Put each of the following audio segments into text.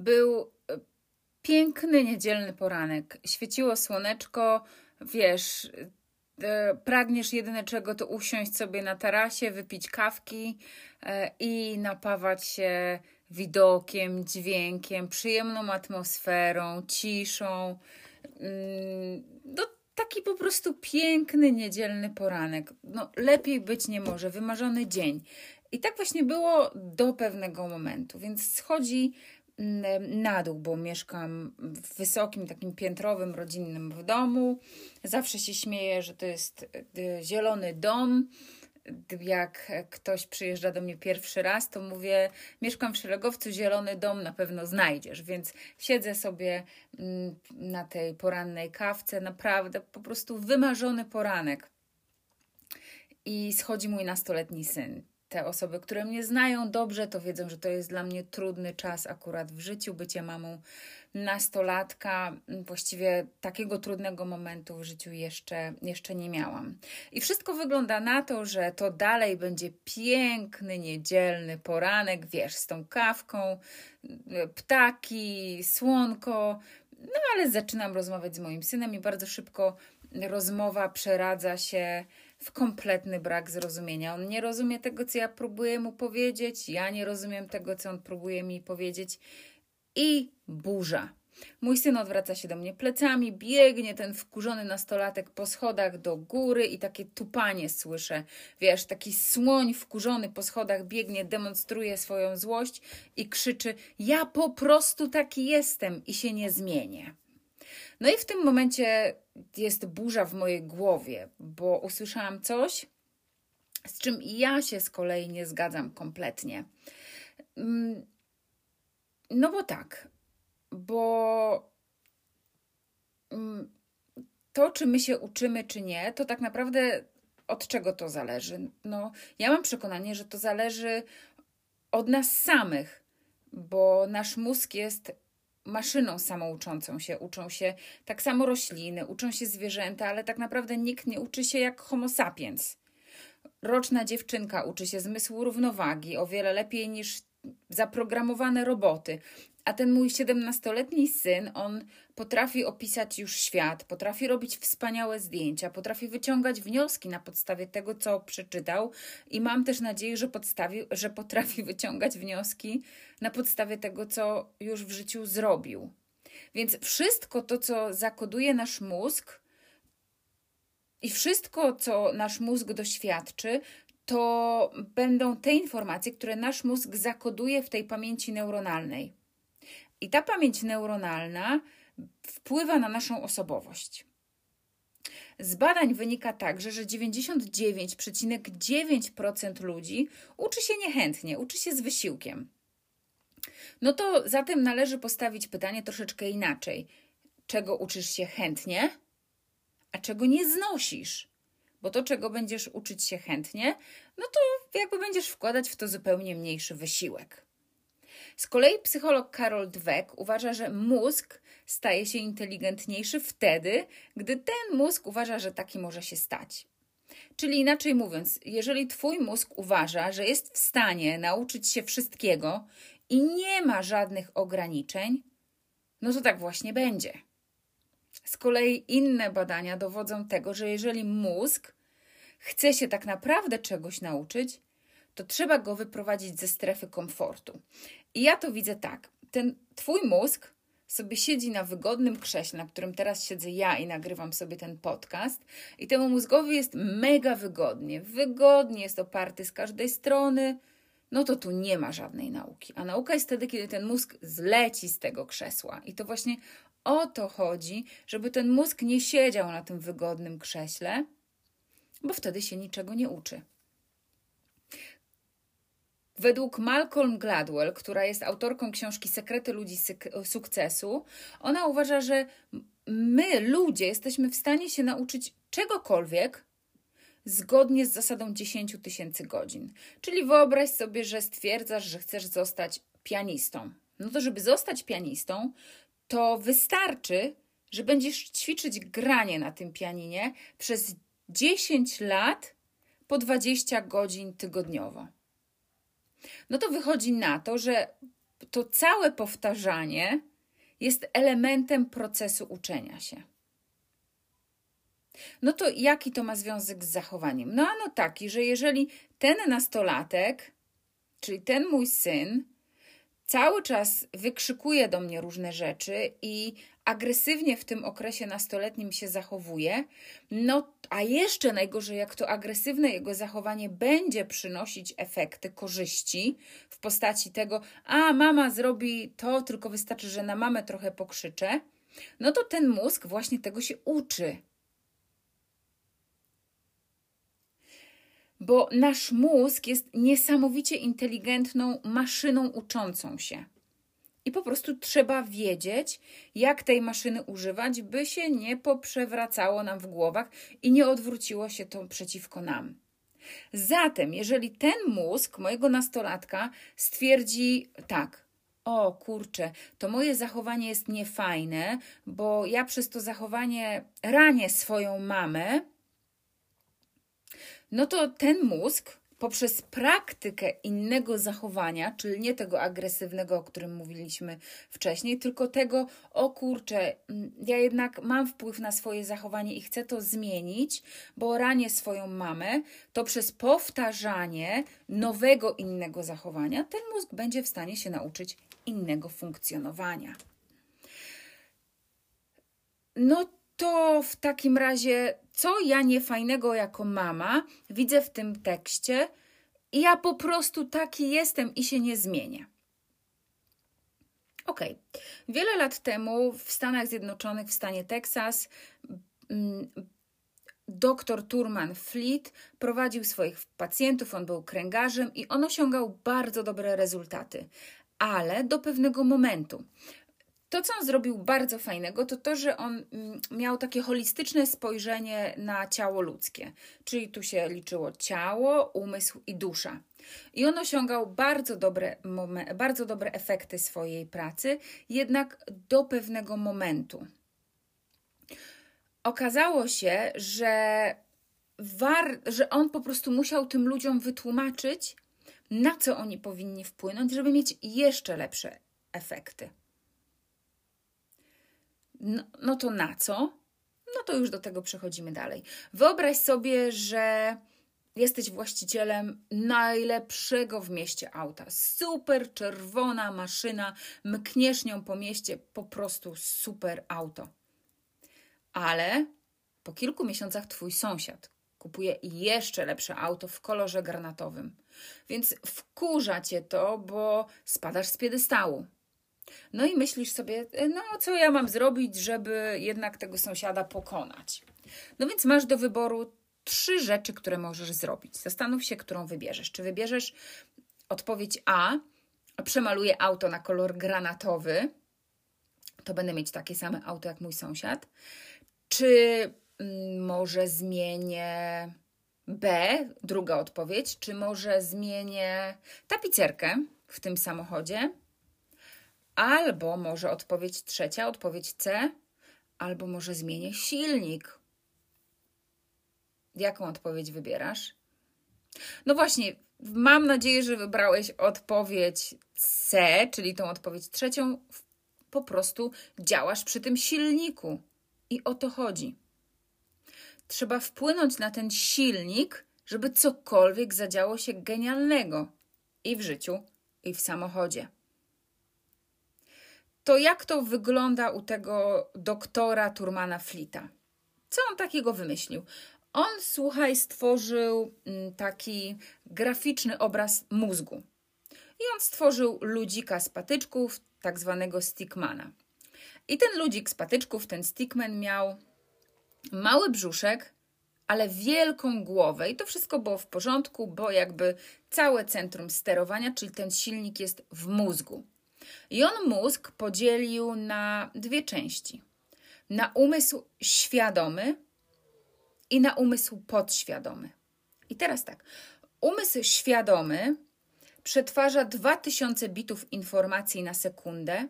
Był e, piękny niedzielny poranek. Świeciło słoneczko, wiesz, e, pragniesz jedyne czego to usiąść sobie na tarasie, wypić kawki e, i napawać się widokiem, dźwiękiem, przyjemną atmosferą, ciszą. Mm, no, taki po prostu piękny niedzielny poranek. No, lepiej być nie może, wymarzony dzień. I tak właśnie było do pewnego momentu, więc schodzi na dół, bo mieszkam w wysokim, takim piętrowym, rodzinnym w domu. Zawsze się śmieję, że to jest y, zielony dom jak ktoś przyjeżdża do mnie pierwszy raz, to mówię: Mieszkam w szeregowcu, zielony dom na pewno znajdziesz. Więc siedzę sobie mm, na tej porannej kawce, naprawdę po prostu wymarzony poranek. I schodzi mój nastoletni syn te osoby, które mnie znają dobrze, to wiedzą, że to jest dla mnie trudny czas akurat w życiu, bycie mamą nastolatka. Właściwie takiego trudnego momentu w życiu jeszcze, jeszcze nie miałam. I wszystko wygląda na to, że to dalej będzie piękny, niedzielny poranek, wiesz, z tą kawką, ptaki, słonko. No ale zaczynam rozmawiać z moim synem i bardzo szybko rozmowa przeradza się w kompletny brak zrozumienia. On nie rozumie tego, co ja próbuję mu powiedzieć, ja nie rozumiem tego, co on próbuje mi powiedzieć i burza. Mój syn odwraca się do mnie plecami, biegnie ten wkurzony nastolatek po schodach do góry i takie tupanie słyszę. Wiesz, taki słoń wkurzony po schodach biegnie, demonstruje swoją złość i krzyczy: Ja po prostu taki jestem i się nie zmienię. No i w tym momencie jest burza w mojej głowie, bo usłyszałam coś, z czym ja się z kolei nie zgadzam kompletnie. Mm, no bo tak, bo mm, to, czy my się uczymy, czy nie, to tak naprawdę od czego to zależy? No, ja mam przekonanie, że to zależy od nas samych, bo nasz mózg jest maszyną samouczącą się, uczą się tak samo rośliny, uczą się zwierzęta, ale tak naprawdę nikt nie uczy się jak Homo sapiens. Roczna dziewczynka uczy się zmysłu równowagi o wiele lepiej niż zaprogramowane roboty. A ten mój 17-letni syn, on potrafi opisać już świat, potrafi robić wspaniałe zdjęcia, potrafi wyciągać wnioski na podstawie tego, co przeczytał, i mam też nadzieję, że, podstawi, że potrafi wyciągać wnioski na podstawie tego, co już w życiu zrobił. Więc wszystko to, co zakoduje nasz mózg, i wszystko, co nasz mózg doświadczy, to będą te informacje, które nasz mózg zakoduje w tej pamięci neuronalnej. I ta pamięć neuronalna wpływa na naszą osobowość. Z badań wynika także, że 99,9% ludzi uczy się niechętnie, uczy się z wysiłkiem. No to zatem należy postawić pytanie troszeczkę inaczej. Czego uczysz się chętnie, a czego nie znosisz? Bo to, czego będziesz uczyć się chętnie, no to jakby będziesz wkładać w to zupełnie mniejszy wysiłek. Z kolei psycholog Karol Dweck uważa, że mózg staje się inteligentniejszy wtedy, gdy ten mózg uważa, że taki może się stać. Czyli inaczej mówiąc, jeżeli Twój mózg uważa, że jest w stanie nauczyć się wszystkiego i nie ma żadnych ograniczeń, no to tak właśnie będzie. Z kolei inne badania dowodzą tego, że jeżeli mózg chce się tak naprawdę czegoś nauczyć, to trzeba go wyprowadzić ze strefy komfortu. I ja to widzę tak. Ten twój mózg sobie siedzi na wygodnym krześle, na którym teraz siedzę ja i nagrywam sobie ten podcast, i temu mózgowi jest mega wygodnie. Wygodnie jest oparty z każdej strony. No to tu nie ma żadnej nauki. A nauka jest wtedy, kiedy ten mózg zleci z tego krzesła. I to właśnie o to chodzi, żeby ten mózg nie siedział na tym wygodnym krześle, bo wtedy się niczego nie uczy. Według Malcolm Gladwell, która jest autorką książki Sekrety ludzi sukcesu, ona uważa, że my, ludzie, jesteśmy w stanie się nauczyć czegokolwiek zgodnie z zasadą 10 tysięcy godzin. Czyli wyobraź sobie, że stwierdzasz, że chcesz zostać pianistą. No to, żeby zostać pianistą, to wystarczy, że będziesz ćwiczyć granie na tym pianinie przez 10 lat po 20 godzin tygodniowo no to wychodzi na to, że to całe powtarzanie jest elementem procesu uczenia się. No to jaki to ma związek z zachowaniem? No ano taki, że jeżeli ten nastolatek, czyli ten mój syn, cały czas wykrzykuje do mnie różne rzeczy i agresywnie w tym okresie nastoletnim się zachowuje, no a jeszcze najgorzej, jak to agresywne jego zachowanie będzie przynosić efekty, korzyści w postaci tego, a mama zrobi to, tylko wystarczy, że na mamę trochę pokrzyczę, no to ten mózg właśnie tego się uczy. Bo nasz mózg jest niesamowicie inteligentną maszyną uczącą się. I po prostu trzeba wiedzieć, jak tej maszyny używać, by się nie poprzewracało nam w głowach i nie odwróciło się to przeciwko nam. Zatem, jeżeli ten mózg mojego nastolatka stwierdzi tak, o kurczę, to moje zachowanie jest niefajne, bo ja przez to zachowanie ranię swoją mamę, no to ten mózg poprzez praktykę innego zachowania, czyli nie tego agresywnego, o którym mówiliśmy wcześniej, tylko tego, o kurczę, mm, ja jednak mam wpływ na swoje zachowanie i chcę to zmienić, bo ranię swoją mamę, to przez powtarzanie nowego, innego zachowania ten mózg będzie w stanie się nauczyć innego funkcjonowania. No to w takim razie, co ja niefajnego jako mama widzę w tym tekście? Ja po prostu taki jestem i się nie zmienię. Ok. Wiele lat temu w Stanach Zjednoczonych, w stanie Teksas, mm, dr Turman Fleet prowadził swoich pacjentów, on był kręgarzem i on osiągał bardzo dobre rezultaty, ale do pewnego momentu. To, co on zrobił bardzo fajnego, to to, że on mm, miał takie holistyczne spojrzenie na ciało ludzkie. Czyli tu się liczyło ciało, umysł i dusza. I on osiągał bardzo dobre, bardzo dobre efekty swojej pracy, jednak do pewnego momentu. Okazało się, że, war, że on po prostu musiał tym ludziom wytłumaczyć, na co oni powinni wpłynąć, żeby mieć jeszcze lepsze efekty. No, no to na co? No to już do tego przechodzimy dalej. Wyobraź sobie, że jesteś właścicielem najlepszego w mieście auta. Super czerwona maszyna, mkniesz nią po mieście, po prostu super auto. Ale po kilku miesiącach twój sąsiad kupuje jeszcze lepsze auto w kolorze granatowym. Więc wkurza cię to, bo spadasz z piedestału. No i myślisz sobie, e, no co ja mam zrobić, żeby jednak tego sąsiada pokonać? No więc masz do wyboru trzy rzeczy, które możesz zrobić. Zastanów się, którą wybierzesz. Czy wybierzesz odpowiedź A, przemaluję auto na kolor granatowy, to będę mieć takie same auto jak mój sąsiad. Czy mm, może zmienię B, druga odpowiedź, czy może zmienię tapicerkę w tym samochodzie? Albo może odpowiedź trzecia, odpowiedź C, albo może zmienię silnik. Jaką odpowiedź wybierasz? No właśnie, mam nadzieję, że wybrałeś odpowiedź C, czyli tą odpowiedź trzecią. Po prostu działasz przy tym silniku. I o to chodzi. Trzeba wpłynąć na ten silnik, żeby cokolwiek zadziało się genialnego i w życiu, i w samochodzie to jak to wygląda u tego doktora Turmana Flita? Co on takiego wymyślił? On, słuchaj, stworzył mm, taki graficzny obraz mózgu. I on stworzył ludzika z patyczków, tak zwanego stickmana. I ten ludzik z patyczków, ten stickman miał mały brzuszek, ale wielką głowę. I to wszystko było w porządku, bo jakby całe centrum sterowania, czyli ten silnik jest w mózgu. I on mózg podzielił na dwie części: na umysł świadomy i na umysł podświadomy. I teraz tak, umysł świadomy przetwarza 2000 bitów informacji na sekundę,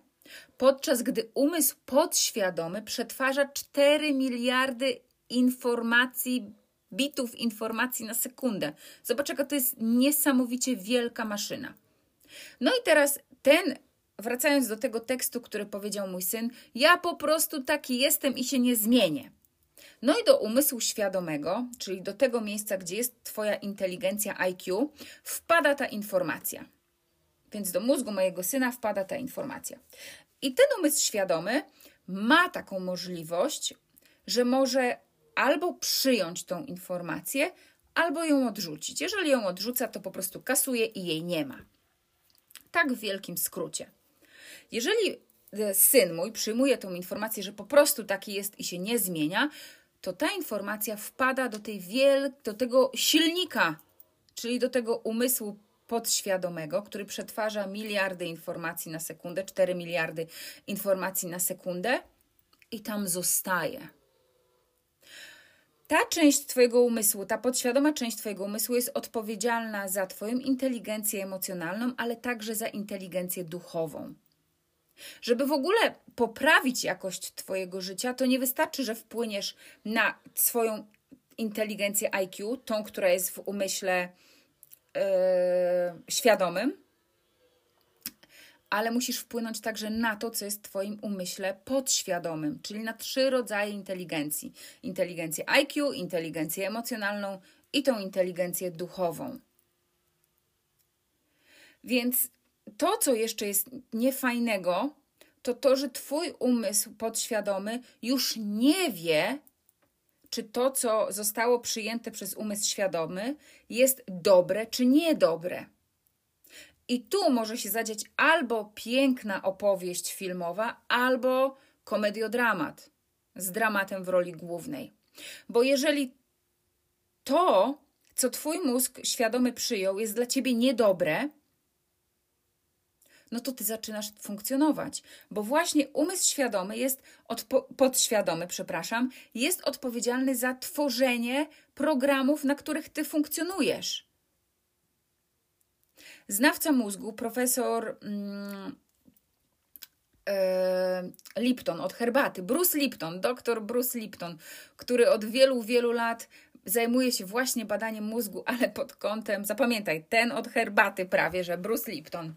podczas gdy umysł podświadomy przetwarza 4 miliardy informacji, bitów informacji na sekundę. Zobacz, jaka to jest niesamowicie wielka maszyna. No i teraz ten wracając do tego tekstu, który powiedział mój syn, ja po prostu taki jestem i się nie zmienię. No i do umysłu świadomego, czyli do tego miejsca, gdzie jest Twoja inteligencja IQ, wpada ta informacja. Więc do mózgu mojego syna wpada ta informacja. I ten umysł świadomy ma taką możliwość, że może albo przyjąć tą informację, albo ją odrzucić. Jeżeli ją odrzuca, to po prostu kasuje i jej nie ma. Tak w wielkim skrócie. Jeżeli e, syn mój przyjmuje tą informację, że po prostu taki jest i się nie zmienia, to ta informacja wpada do, tej wiel- do tego silnika, czyli do tego umysłu podświadomego, który przetwarza miliardy informacji na sekundę, 4 miliardy informacji na sekundę i tam zostaje. Ta część Twojego umysłu, ta podświadoma część Twojego umysłu jest odpowiedzialna za Twoją inteligencję emocjonalną, ale także za inteligencję duchową. Żeby w ogóle poprawić jakość Twojego życia, to nie wystarczy, że wpłyniesz na swoją inteligencję IQ, tą, która jest w umyśle yy, świadomym, ale musisz wpłynąć także na to, co jest w Twoim umyśle podświadomym, czyli na trzy rodzaje inteligencji: inteligencję IQ, inteligencję emocjonalną i tą inteligencję duchową. Więc to, co jeszcze jest niefajnego, to to, że Twój umysł podświadomy już nie wie, czy to, co zostało przyjęte przez umysł świadomy, jest dobre czy niedobre. I tu może się zadziać albo piękna opowieść filmowa, albo komediodramat z dramatem w roli głównej. Bo jeżeli to, co Twój mózg świadomy przyjął, jest dla Ciebie niedobre, no to ty zaczynasz funkcjonować, bo właśnie umysł świadomy jest podświadomy, przepraszam, jest odpowiedzialny za tworzenie programów, na których ty funkcjonujesz. Znawca mózgu, profesor mm, e, Lipton od herbaty, Bruce Lipton, doktor Bruce Lipton, który od wielu, wielu lat zajmuje się właśnie badaniem mózgu, ale pod kątem, zapamiętaj, ten od herbaty prawie, że Bruce Lipton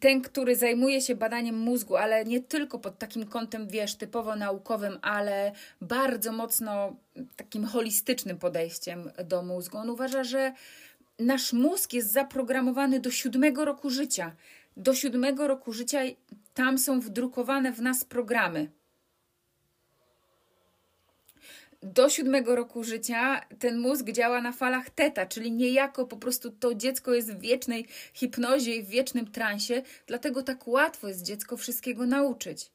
ten, który zajmuje się badaniem mózgu, ale nie tylko pod takim kątem, wiesz, typowo naukowym, ale bardzo mocno takim holistycznym podejściem do mózgu. On uważa, że nasz mózg jest zaprogramowany do siódmego roku życia. Do siódmego roku życia tam są wdrukowane w nas programy do siódmego roku życia ten mózg działa na falach teta, czyli niejako po prostu to dziecko jest w wiecznej hipnozie i w wiecznym transie, dlatego tak łatwo jest dziecko wszystkiego nauczyć.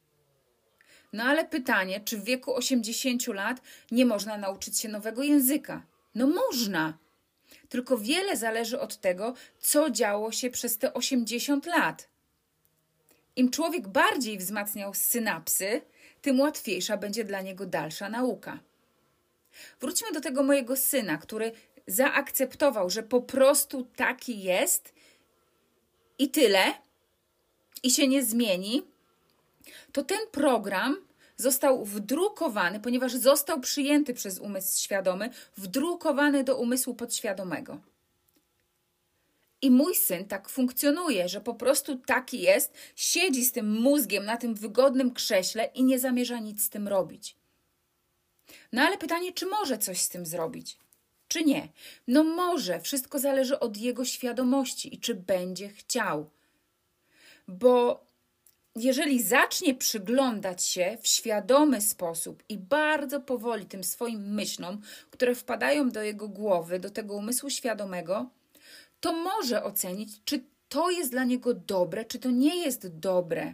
No ale pytanie, czy w wieku 80 lat nie można nauczyć się nowego języka? No można. Tylko wiele zależy od tego, co działo się przez te 80 lat. Im człowiek bardziej wzmacniał synapsy, tym łatwiejsza będzie dla niego dalsza nauka. Wróćmy do tego mojego syna, który zaakceptował, że po prostu taki jest i tyle, i się nie zmieni, to ten program został wdrukowany, ponieważ został przyjęty przez umysł świadomy, wdrukowany do umysłu podświadomego. I mój syn tak funkcjonuje, że po prostu taki jest, siedzi z tym mózgiem na tym wygodnym krześle i nie zamierza nic z tym robić. No ale pytanie, czy może coś z tym zrobić? Czy nie? No może, wszystko zależy od jego świadomości i czy będzie chciał. Bo jeżeli zacznie przyglądać się w świadomy sposób i bardzo powoli tym swoim myślom, które wpadają do jego głowy, do tego umysłu świadomego, to może ocenić, czy to jest dla niego dobre, czy to nie jest dobre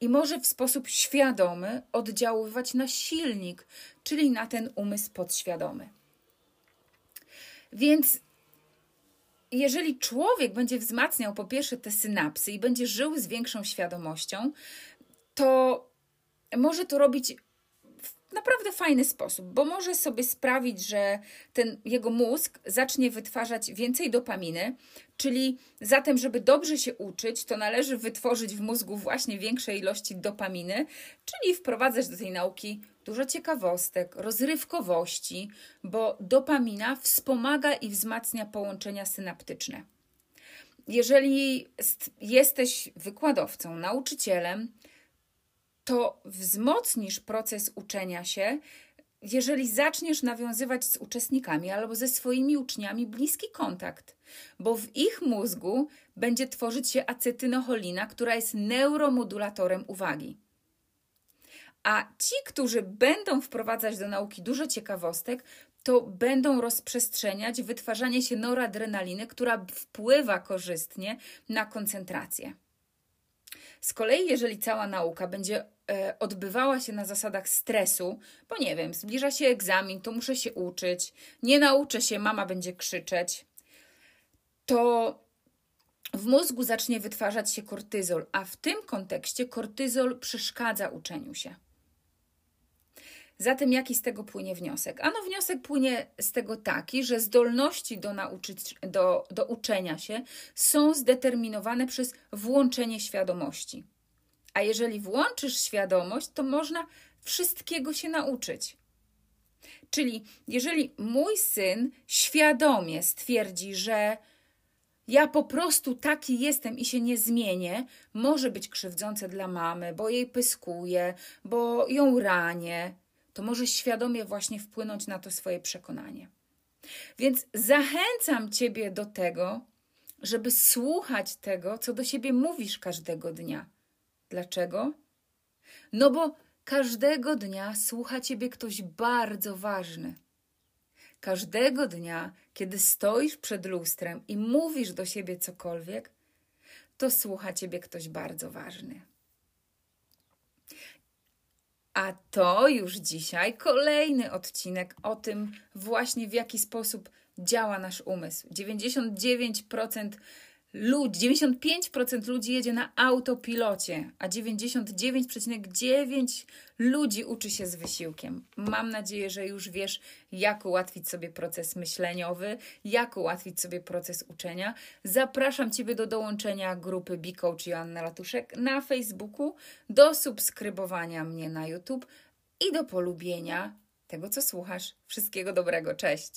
i może w sposób świadomy oddziaływać na silnik, czyli na ten umysł podświadomy. Więc jeżeli człowiek będzie wzmacniał po pierwsze te synapsy i będzie żył z większą świadomością, to może to robić naprawdę fajny sposób, bo może sobie sprawić, że ten jego mózg zacznie wytwarzać więcej dopaminy, czyli zatem, żeby dobrze się uczyć, to należy wytworzyć w mózgu właśnie większe ilości dopaminy, czyli wprowadzać do tej nauki dużo ciekawostek, rozrywkowości, bo dopamina wspomaga i wzmacnia połączenia synaptyczne. jeżeli jesteś wykładowcą, nauczycielem, to wzmocnisz proces uczenia się, jeżeli zaczniesz nawiązywać z uczestnikami albo ze swoimi uczniami bliski kontakt, bo w ich mózgu będzie tworzyć się acetynocholina, która jest neuromodulatorem uwagi. A ci, którzy będą wprowadzać do nauki dużo ciekawostek, to będą rozprzestrzeniać wytwarzanie się noradrenaliny, która wpływa korzystnie na koncentrację. Z kolei, jeżeli cała nauka będzie e, odbywała się na zasadach stresu, bo nie wiem, zbliża się egzamin, to muszę się uczyć, nie nauczę się, mama będzie krzyczeć, to w mózgu zacznie wytwarzać się kortyzol, a w tym kontekście kortyzol przeszkadza uczeniu się. Zatem jaki z tego płynie wniosek? Ano wniosek płynie z tego taki, że zdolności do, nauczyć, do, do uczenia się są zdeterminowane przez włączenie świadomości. A jeżeli włączysz świadomość, to można wszystkiego się nauczyć. Czyli jeżeli mój syn świadomie stwierdzi, że ja po prostu taki jestem i się nie zmienię, może być krzywdzące dla mamy, bo jej pyskuje, bo ją ranię, to może świadomie właśnie wpłynąć na to swoje przekonanie. Więc zachęcam Ciebie do tego, żeby słuchać tego, co do siebie mówisz każdego dnia. Dlaczego? No bo każdego dnia słucha Ciebie ktoś bardzo ważny. Każdego dnia, kiedy stoisz przed lustrem i mówisz do siebie cokolwiek, to słucha Ciebie ktoś bardzo ważny. A to już dzisiaj kolejny odcinek o tym właśnie w jaki sposób działa nasz umysł. 99% ludzi, 95% ludzi jedzie na autopilocie, a 99,9% ludzi uczy się z wysiłkiem. Mam nadzieję, że już wiesz, jak ułatwić sobie proces myśleniowy, jak ułatwić sobie proces uczenia. Zapraszam Ciebie do dołączenia grupy Coach Joanna Latuszek na Facebooku, do subskrybowania mnie na YouTube i do polubienia tego, co słuchasz. Wszystkiego dobrego. Cześć!